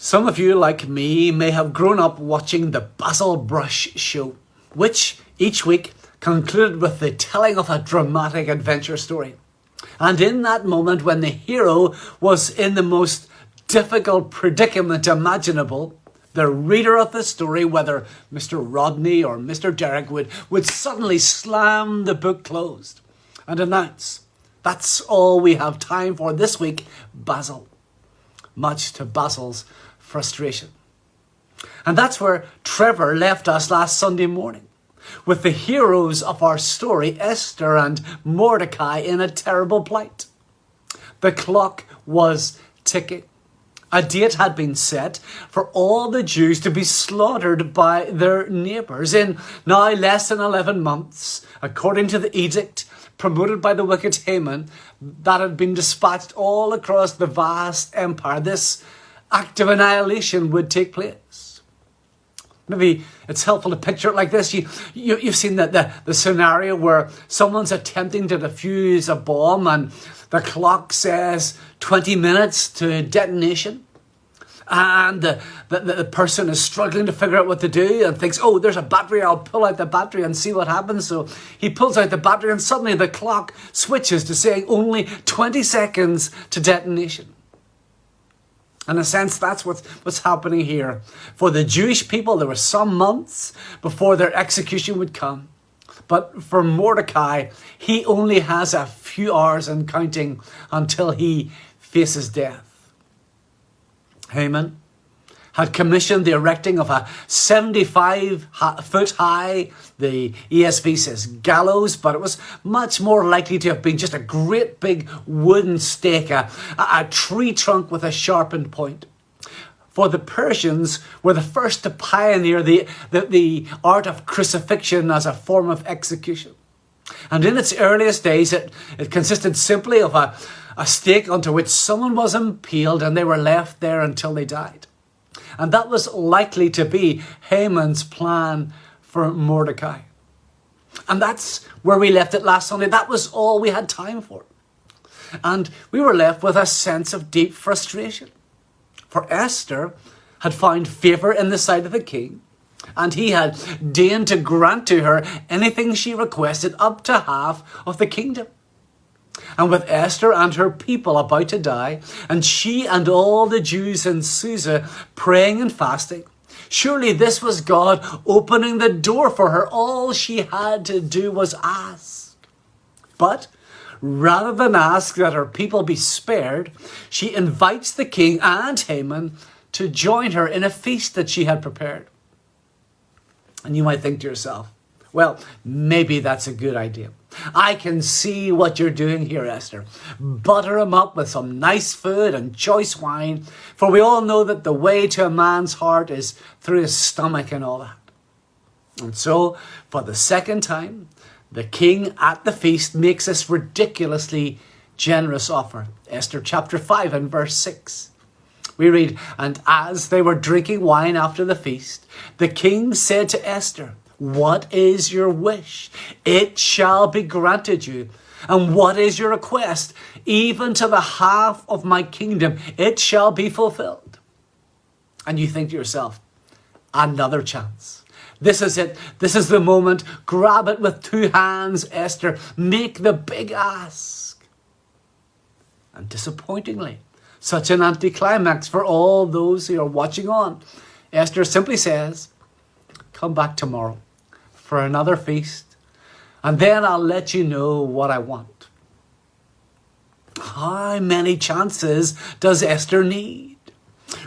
Some of you, like me, may have grown up watching the Basil Brush show, which each week concluded with the telling of a dramatic adventure story. And in that moment when the hero was in the most difficult predicament imaginable, the reader of the story, whether Mr. Rodney or Mr. Derek, would, would suddenly slam the book closed and announce, That's all we have time for this week, Basil. Much to Basil's frustration. And that's where Trevor left us last Sunday morning, with the heroes of our story, Esther and Mordecai, in a terrible plight. The clock was ticking. A date had been set for all the Jews to be slaughtered by their neighbours in now less than 11 months, according to the edict promoted by the wicked Haman that had been dispatched all across the vast empire. This act of annihilation would take place. Maybe it's helpful to picture it like this. You, you, you've seen that the, the scenario where someone's attempting to defuse a bomb and the clock says 20 minutes to detonation. And the, the, the person is struggling to figure out what to do and thinks, oh, there's a battery, I'll pull out the battery and see what happens. So he pulls out the battery, and suddenly the clock switches to saying only 20 seconds to detonation. In a sense, that's what's, what's happening here. For the Jewish people, there were some months before their execution would come. But for Mordecai, he only has a few hours and counting until he faces death. Haman had commissioned the erecting of a 75 foot high, the ESV says gallows, but it was much more likely to have been just a great big wooden stake, a, a tree trunk with a sharpened point. For the Persians were the first to pioneer the, the, the art of crucifixion as a form of execution. And in its earliest days, it, it consisted simply of a, a stake onto which someone was impaled and they were left there until they died. And that was likely to be Haman's plan for Mordecai. And that's where we left it last Sunday. That was all we had time for. And we were left with a sense of deep frustration. For Esther had found favour in the sight of the king, and he had deigned to grant to her anything she requested up to half of the kingdom. And with Esther and her people about to die, and she and all the Jews in Susa praying and fasting, surely this was God opening the door for her. All she had to do was ask. But rather than ask that her people be spared, she invites the king and Haman to join her in a feast that she had prepared. And you might think to yourself, well, maybe that's a good idea. I can see what you're doing here, Esther. Butter him up with some nice food and choice wine, for we all know that the way to a man's heart is through his stomach and all that. And so, for the second time, the king at the feast makes this ridiculously generous offer. Esther chapter 5 and verse 6. We read, And as they were drinking wine after the feast, the king said to Esther, what is your wish? It shall be granted you. And what is your request? Even to the half of my kingdom, it shall be fulfilled. And you think to yourself, another chance. This is it. This is the moment. Grab it with two hands, Esther. Make the big ask. And disappointingly, such an anticlimax for all those who are watching on. Esther simply says, Come back tomorrow for another feast, and then I'll let you know what I want. How many chances does Esther need?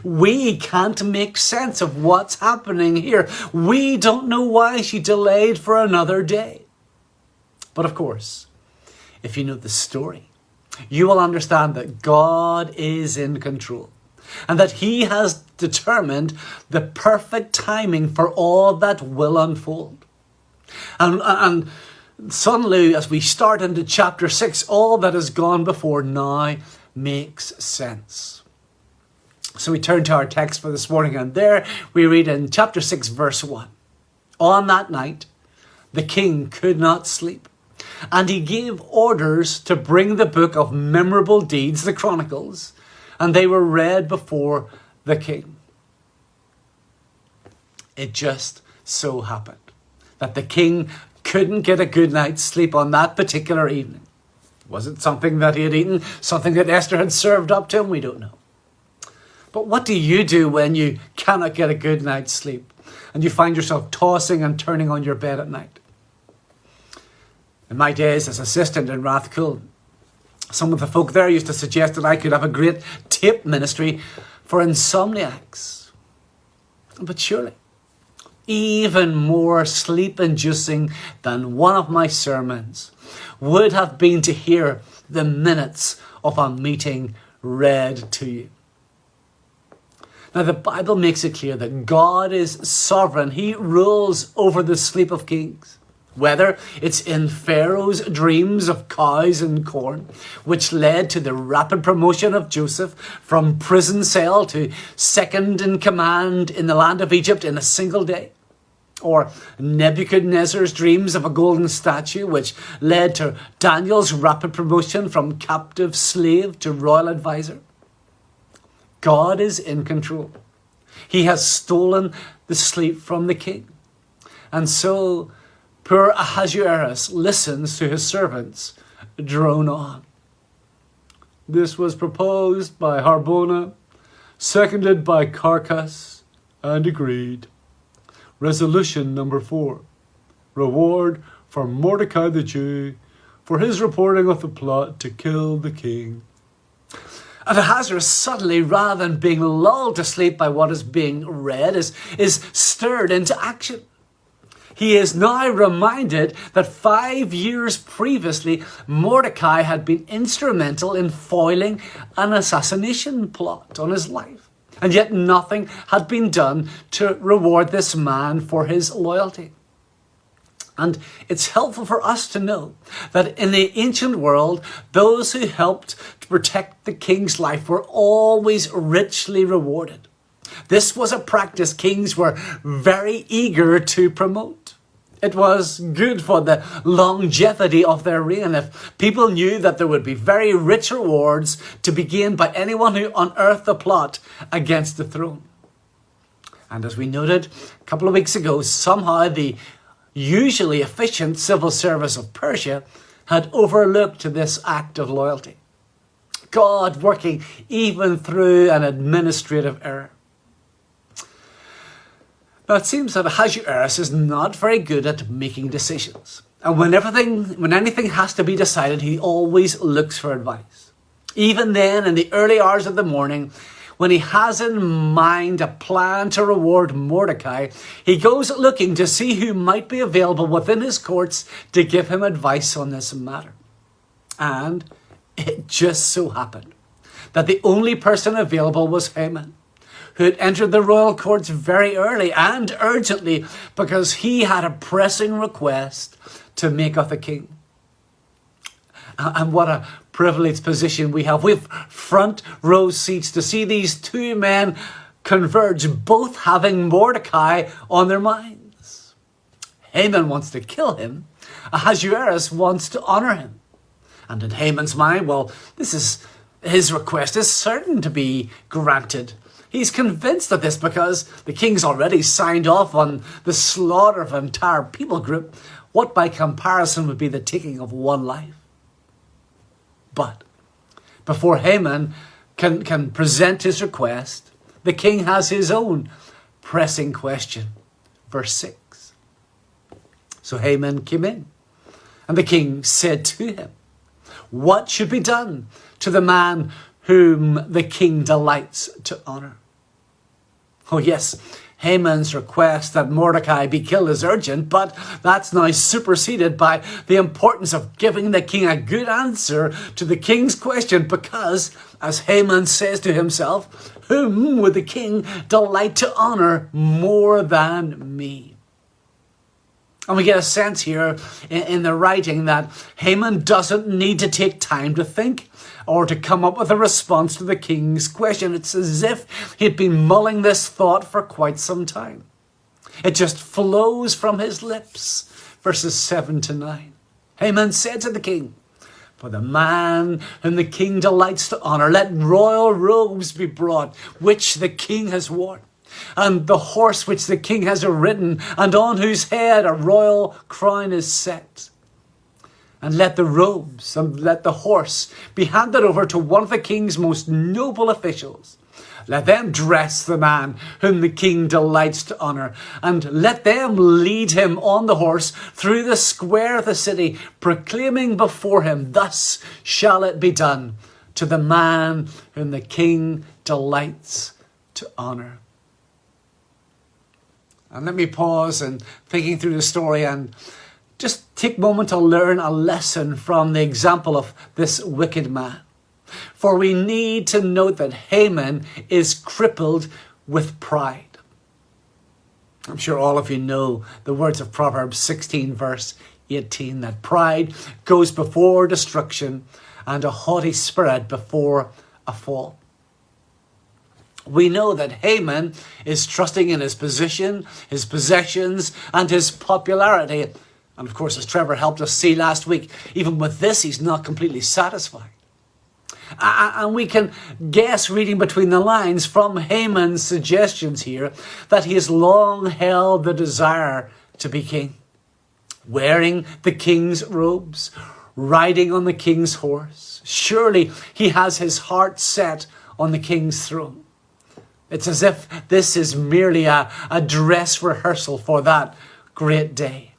We can't make sense of what's happening here. We don't know why she delayed for another day. But of course, if you know the story, you will understand that God is in control and that He has determined the perfect timing for all that will unfold. And, and suddenly, as we start into chapter 6, all that has gone before now makes sense. So we turn to our text for this morning, and there we read in chapter 6, verse 1 On that night, the king could not sleep, and he gave orders to bring the book of memorable deeds, the Chronicles, and they were read before the king. It just so happened that the king couldn't get a good night's sleep on that particular evening. Was it something that he had eaten, something that Esther had served up to him? We don't know. But what do you do when you cannot get a good night's sleep and you find yourself tossing and turning on your bed at night? In my days as assistant in Rathcoole, some of the folk there used to suggest that I could have a great tape ministry for insomniacs. But surely, even more sleep inducing than one of my sermons would have been to hear the minutes of a meeting read to you. Now, the Bible makes it clear that God is sovereign, He rules over the sleep of kings. Whether it's in Pharaoh's dreams of cows and corn, which led to the rapid promotion of Joseph from prison cell to second in command in the land of Egypt in a single day, or Nebuchadnezzar's dreams of a golden statue, which led to Daniel's rapid promotion from captive slave to royal advisor. God is in control. He has stolen the sleep from the king. And so poor Ahasuerus listens to his servants drone on. This was proposed by Harbona, seconded by Carkas, and agreed. Resolution number four Reward for Mordecai the Jew for his reporting of the plot to kill the king. And Ahasuerus suddenly, rather than being lulled to sleep by what is being read, is, is stirred into action. He is now reminded that five years previously, Mordecai had been instrumental in foiling an assassination plot on his life and yet nothing had been done to reward this man for his loyalty. And it's helpful for us to know that in the ancient world, those who helped to protect the king's life were always richly rewarded. This was a practice kings were very eager to promote. It was good for the longevity of their reign if people knew that there would be very rich rewards to be gained by anyone who unearthed the plot against the throne. And as we noted a couple of weeks ago, somehow the usually efficient civil service of Persia had overlooked this act of loyalty. God working even through an administrative error. It seems that Ahasuerus is not very good at making decisions. And when everything, when anything has to be decided, he always looks for advice. Even then, in the early hours of the morning, when he has in mind a plan to reward Mordecai, he goes looking to see who might be available within his courts to give him advice on this matter. And it just so happened that the only person available was Haman who had entered the royal courts very early and urgently because he had a pressing request to make of the king. And what a privileged position we have. We've front row seats to see these two men converge, both having Mordecai on their minds. Haman wants to kill him, Ahasuerus wants to honor him. And in Haman's mind, well, this is his request is certain to be granted. He's convinced of this because the king's already signed off on the slaughter of an entire people group, what by comparison would be the taking of one life. But before Haman can, can present his request, the king has his own pressing question. Verse 6. So Haman came in, and the king said to him, What should be done to the man whom the king delights to honor? Oh, yes, Haman's request that Mordecai be killed is urgent, but that's now superseded by the importance of giving the king a good answer to the king's question because, as Haman says to himself, whom would the king delight to honor more than me? And we get a sense here in, in the writing that Haman doesn't need to take time to think or to come up with a response to the king's question. It's as if he'd been mulling this thought for quite some time. It just flows from his lips. Verses 7 to 9. Haman said to the king, For the man whom the king delights to honour, let royal robes be brought, which the king has worn. And the horse which the king has ridden, and on whose head a royal crown is set. And let the robes and let the horse be handed over to one of the king's most noble officials. Let them dress the man whom the king delights to honour, and let them lead him on the horse through the square of the city, proclaiming before him, Thus shall it be done to the man whom the king delights to honour. And let me pause and thinking through the story and just take a moment to learn a lesson from the example of this wicked man. For we need to note that Haman is crippled with pride. I'm sure all of you know the words of Proverbs 16, verse 18 that pride goes before destruction and a haughty spirit before a fall we know that Haman is trusting in his position, his possessions, and his popularity. And of course, as Trevor helped us see last week, even with this, he's not completely satisfied. And we can guess, reading between the lines from Haman's suggestions here, that he has long held the desire to be king, wearing the king's robes, riding on the king's horse. Surely he has his heart set on the king's throne. It's as if this is merely a, a dress rehearsal for that great day.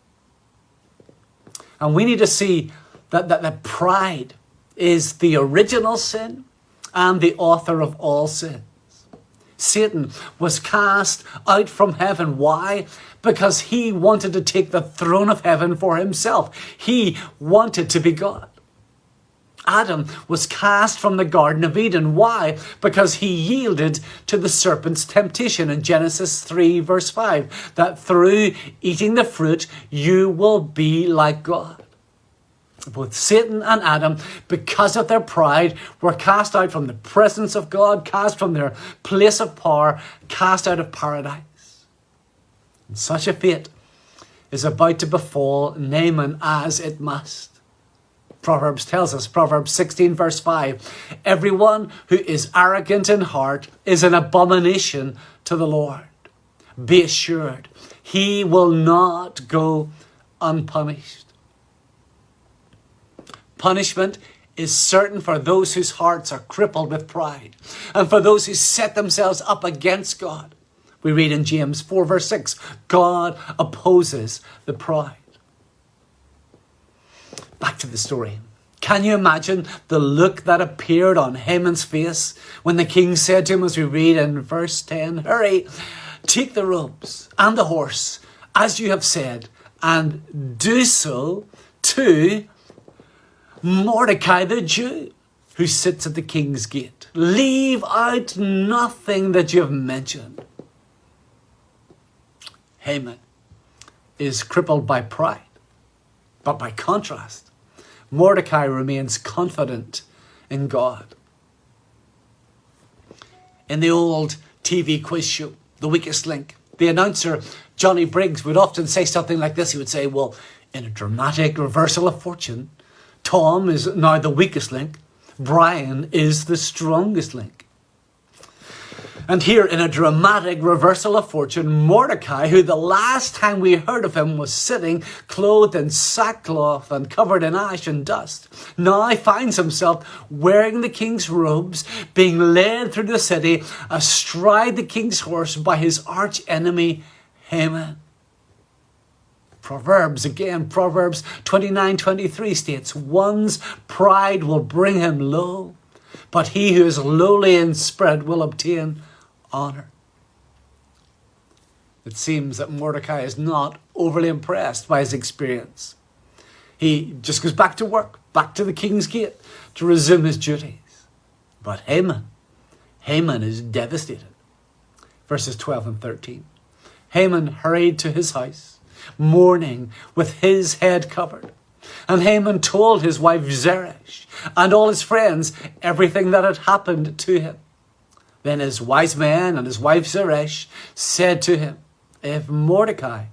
And we need to see that, that, that pride is the original sin and the author of all sins. Satan was cast out from heaven. Why? Because he wanted to take the throne of heaven for himself. He wanted to be God. Adam was cast from the Garden of Eden. Why? Because he yielded to the serpent's temptation in Genesis 3, verse 5, that through eating the fruit, you will be like God. Both Satan and Adam, because of their pride, were cast out from the presence of God, cast from their place of power, cast out of paradise. And such a fate is about to befall Haman as it must. Proverbs tells us, Proverbs 16, verse 5 Everyone who is arrogant in heart is an abomination to the Lord. Be assured, he will not go unpunished. Punishment is certain for those whose hearts are crippled with pride and for those who set themselves up against God. We read in James 4, verse 6 God opposes the proud. Back to the story. Can you imagine the look that appeared on Haman's face when the king said to him, as we read in verse 10, Hurry, take the robes and the horse, as you have said, and do so to Mordecai the Jew, who sits at the king's gate. Leave out nothing that you have mentioned. Haman is crippled by pride, but by contrast, Mordecai remains confident in God. In the old TV quiz show, The Weakest Link, the announcer, Johnny Briggs, would often say something like this. He would say, Well, in a dramatic reversal of fortune, Tom is now the weakest link, Brian is the strongest link. And here, in a dramatic reversal of fortune, Mordecai, who the last time we heard of him was sitting clothed in sackcloth and covered in ash and dust, now finds himself wearing the king's robes, being led through the city astride the king's horse by his arch enemy, Haman. Proverbs, again, Proverbs 29 23 states, One's pride will bring him low, but he who is lowly in spirit will obtain honor. It seems that Mordecai is not overly impressed by his experience. He just goes back to work, back to the king's gate to resume his duties. But Haman, Haman is devastated. Verses 12 and 13. Haman hurried to his house, mourning with his head covered. And Haman told his wife Zeresh and all his friends everything that had happened to him. Then his wise men and his wife Zeresh said to him, If Mordecai,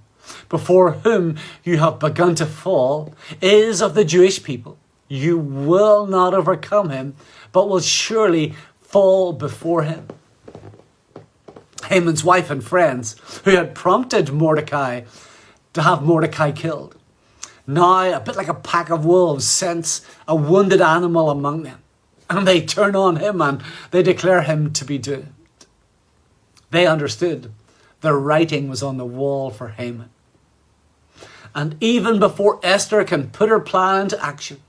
before whom you have begun to fall, is of the Jewish people, you will not overcome him, but will surely fall before him. Haman's wife and friends, who had prompted Mordecai to have Mordecai killed. Now, a bit like a pack of wolves, sense a wounded animal among them, and they turn on him and they declare him to be doomed. They understood the writing was on the wall for Haman. And even before Esther can put her plan into action,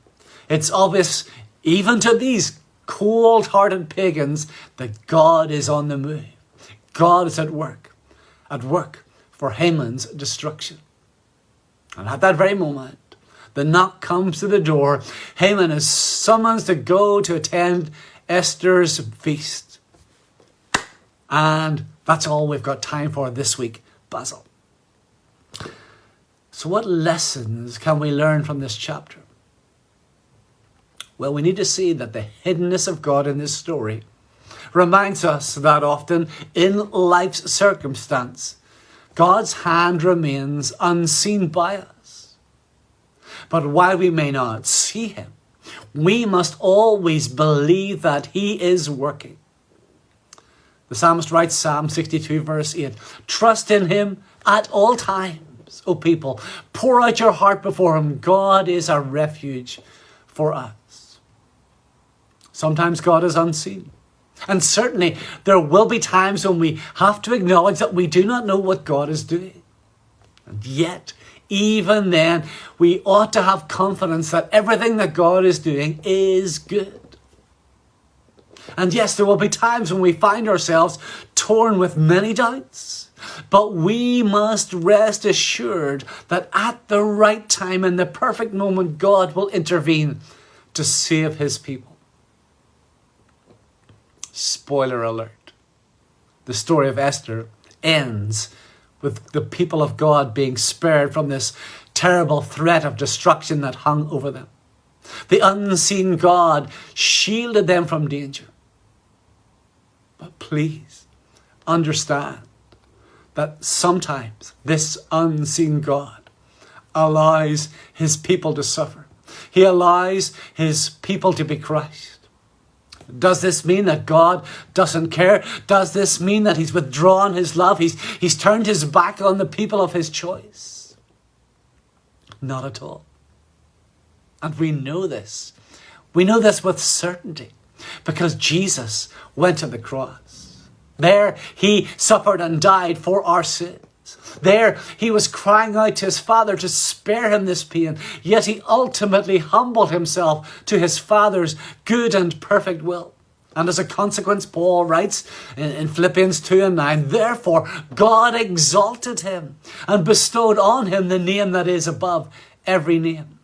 it's obvious, even to these cold hearted pagans, that God is on the move. God is at work, at work for Haman's destruction. And at that very moment, the knock comes to the door. Haman is summoned to go to attend Esther's feast. And that's all we've got time for this week, Basil. So, what lessons can we learn from this chapter? Well, we need to see that the hiddenness of God in this story reminds us that often in life's circumstance, God's hand remains unseen by us. But while we may not see Him, we must always believe that He is working. The psalmist writes, Psalm 62, verse 8 Trust in Him at all times, O people. Pour out your heart before Him. God is a refuge for us. Sometimes God is unseen. And certainly there will be times when we have to acknowledge that we do not know what God is doing. And yet, even then, we ought to have confidence that everything that God is doing is good. And yes, there will be times when we find ourselves torn with many doubts. But we must rest assured that at the right time, in the perfect moment, God will intervene to save his people. Spoiler alert. The story of Esther ends with the people of God being spared from this terrible threat of destruction that hung over them. The unseen God shielded them from danger. But please understand that sometimes this unseen God allows his people to suffer. He allows his people to be crushed. Does this mean that God doesn't care? Does this mean that He's withdrawn His love? He's, he's turned His back on the people of His choice? Not at all. And we know this. We know this with certainty because Jesus went to the cross. There He suffered and died for our sins. There he was crying out to his father to spare him this pain, yet he ultimately humbled himself to his father's good and perfect will. And as a consequence, Paul writes in, Philippians 2 and 9, therefore God exalted him and bestowed on him the name that is above every name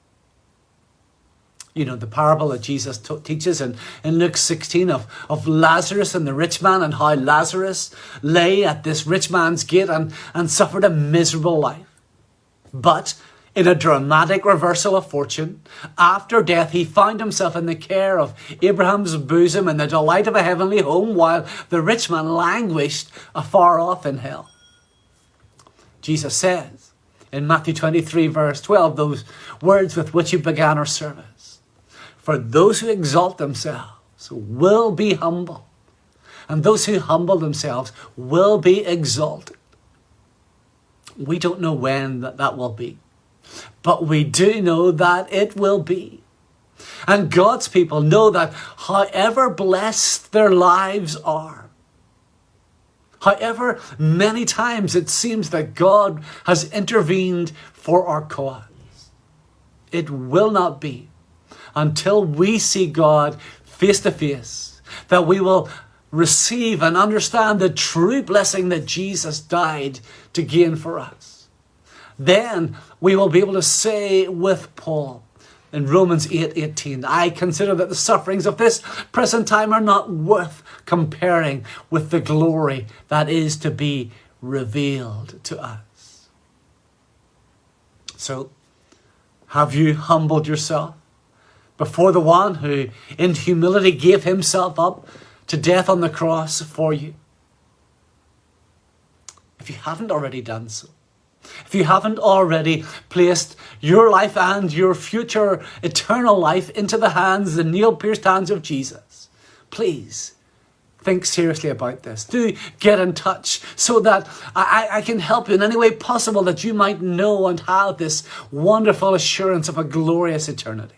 you know, the parable that Jesus t- teaches in, in Luke 16 of, of Lazarus and the rich man and how Lazarus lay at this rich man's gate and, and suffered a miserable life. But in a dramatic reversal of fortune, after death, he found himself in the care of Abraham's bosom and the delight of a heavenly home, while the rich man languished afar off in hell. Jesus says in Matthew 23, verse 12, those words with which he began our service. For those who exalt themselves will be humble, and those who humble themselves will be exalted. We don't know when that, that will be, but we do know that it will be. And God's people know that however blessed their lives are, however many times it seems that God has intervened for our cause, it will not be until we see God face to face, that we will receive and understand the true blessing that Jesus died to gain for us. Then we will be able to say with Paul in Romans 8 18, I consider that the sufferings of this present time are not worth comparing with the glory that is to be revealed to us. So, have you humbled yourself? Before the one who in humility gave himself up to death on the cross for you. If you haven't already done so, if you haven't already placed your life and your future eternal life into the hands, the nail pierced hands of Jesus, please think seriously about this. Do get in touch so that I, I can help you in any way possible that you might know and have this wonderful assurance of a glorious eternity.